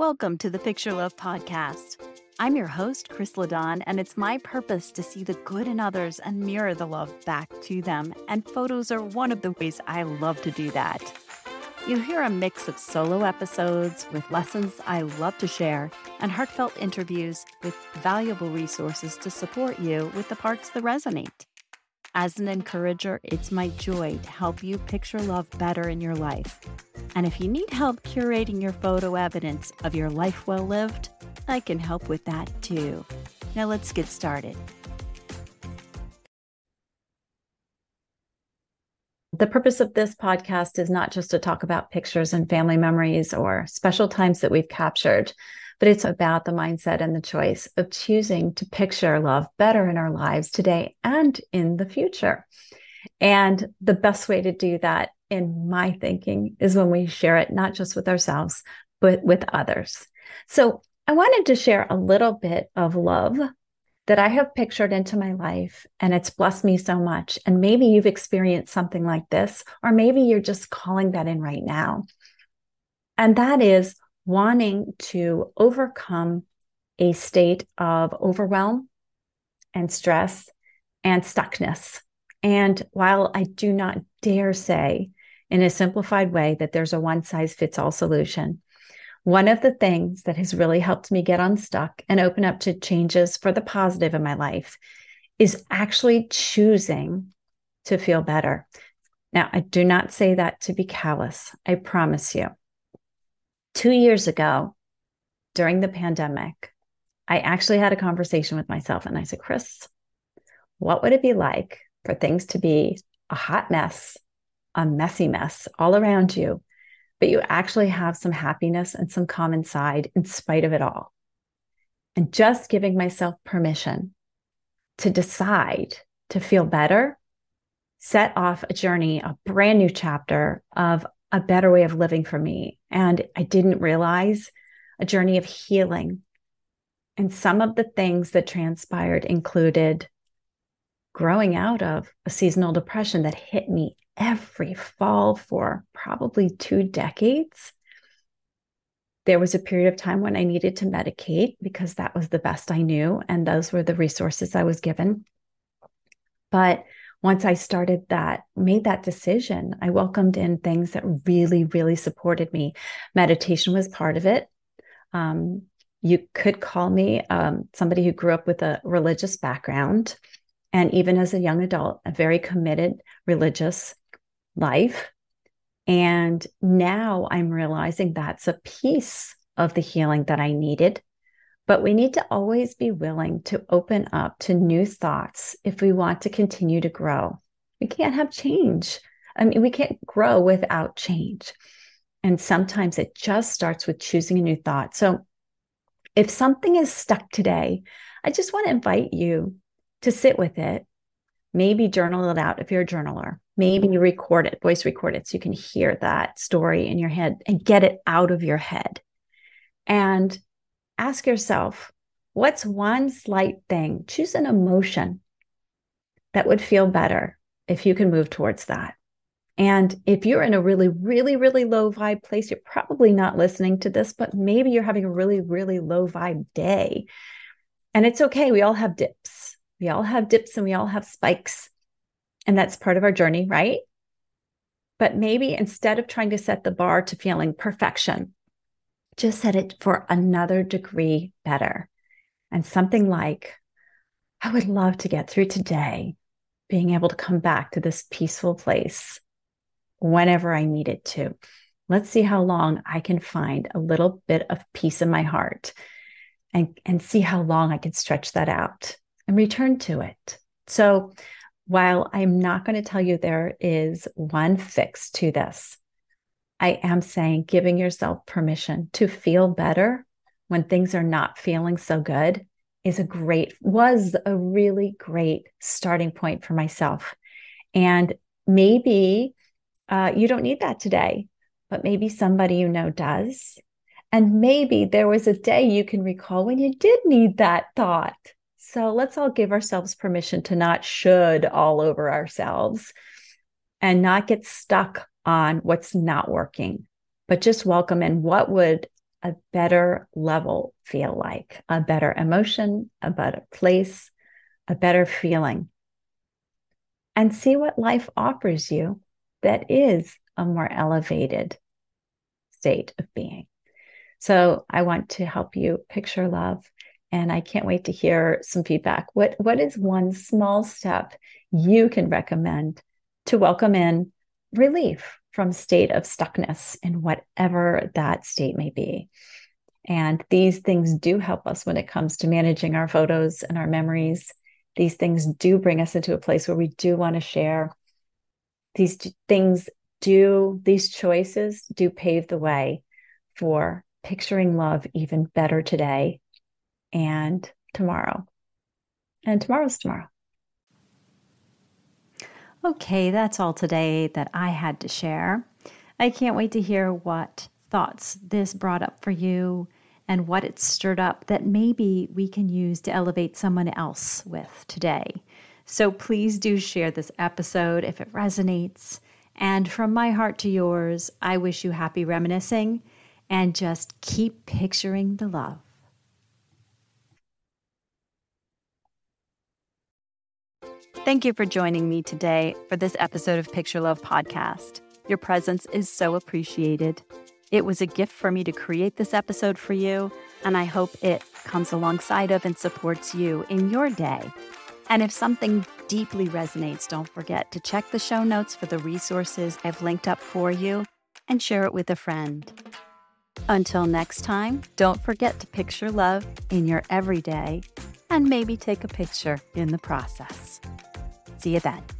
Welcome to the Picture Love Podcast. I'm your host, Chris Ladon, and it's my purpose to see the good in others and mirror the love back to them. And photos are one of the ways I love to do that. You'll hear a mix of solo episodes with lessons I love to share and heartfelt interviews with valuable resources to support you with the parts that resonate. As an encourager, it's my joy to help you picture love better in your life. And if you need help curating your photo evidence of your life well lived, I can help with that too. Now let's get started. The purpose of this podcast is not just to talk about pictures and family memories or special times that we've captured, but it's about the mindset and the choice of choosing to picture love better in our lives today and in the future. And the best way to do that, in my thinking, is when we share it not just with ourselves, but with others. So I wanted to share a little bit of love that I have pictured into my life, and it's blessed me so much. And maybe you've experienced something like this, or maybe you're just calling that in right now. And that is wanting to overcome a state of overwhelm and stress and stuckness. And while I do not dare say in a simplified way that there's a one size fits all solution, one of the things that has really helped me get unstuck and open up to changes for the positive in my life is actually choosing to feel better. Now, I do not say that to be callous, I promise you two years ago during the pandemic, I actually had a conversation with myself and I said, Chris, what would it be like for things to be a hot mess, a messy mess all around you, but you actually have some happiness and some calm inside in spite of it all? And just giving myself permission to decide to feel better, set off a journey, a brand new chapter of a better way of living for me. And I didn't realize a journey of healing. And some of the things that transpired included growing out of a seasonal depression that hit me every fall for probably two decades. There was a period of time when I needed to medicate because that was the best I knew. And those were the resources I was given. But once I started that, made that decision, I welcomed in things that really, really supported me. Meditation was part of it. Um, you could call me um, somebody who grew up with a religious background. And even as a young adult, a very committed religious life. And now I'm realizing that's a piece of the healing that I needed but we need to always be willing to open up to new thoughts if we want to continue to grow. We can't have change. I mean, we can't grow without change. And sometimes it just starts with choosing a new thought. So if something is stuck today, I just want to invite you to sit with it. Maybe journal it out if you're a journaler. Maybe you record it, voice record it, so you can hear that story in your head and get it out of your head. And ask yourself what's one slight thing? Choose an emotion that would feel better if you can move towards that. And if you're in a really, really, really low vibe place, you're probably not listening to this, but maybe you're having a really, really low vibe day. And it's okay. We all have dips. We all have dips and we all have spikes. And that's part of our journey, right? But maybe instead of trying to set the bar to feeling perfection, just set it for another degree better. And something like, I would love to get through today, being able to come back to this peaceful place whenever I need it to. Let's see how long I can find a little bit of peace in my heart and, and see how long I can stretch that out and return to it. So, while I'm not going to tell you there is one fix to this, I am saying giving yourself permission to feel better when things are not feeling so good is a great, was a really great starting point for myself. And maybe uh, you don't need that today, but maybe somebody you know does. And maybe there was a day you can recall when you did need that thought. So let's all give ourselves permission to not should all over ourselves and not get stuck on what's not working, but just welcome in what would a better level feel like? A better emotion, a better place, a better feeling. And see what life offers you that is a more elevated state of being. So I want to help you picture love. And I can't wait to hear some feedback. What, what is one small step you can recommend to welcome in relief from state of stuckness in whatever that state may be? And these things do help us when it comes to managing our photos and our memories. These things do bring us into a place where we do want to share. These things do, these choices do pave the way for picturing love even better today and tomorrow. And tomorrow's tomorrow. Okay, that's all today that I had to share. I can't wait to hear what thoughts this brought up for you and what it stirred up that maybe we can use to elevate someone else with today. So please do share this episode if it resonates. And from my heart to yours, I wish you happy reminiscing and just keep picturing the love. Thank you for joining me today for this episode of Picture Love Podcast. Your presence is so appreciated. It was a gift for me to create this episode for you, and I hope it comes alongside of and supports you in your day. And if something deeply resonates, don't forget to check the show notes for the resources I've linked up for you and share it with a friend. Until next time, don't forget to picture love in your everyday and maybe take a picture in the process. See you then.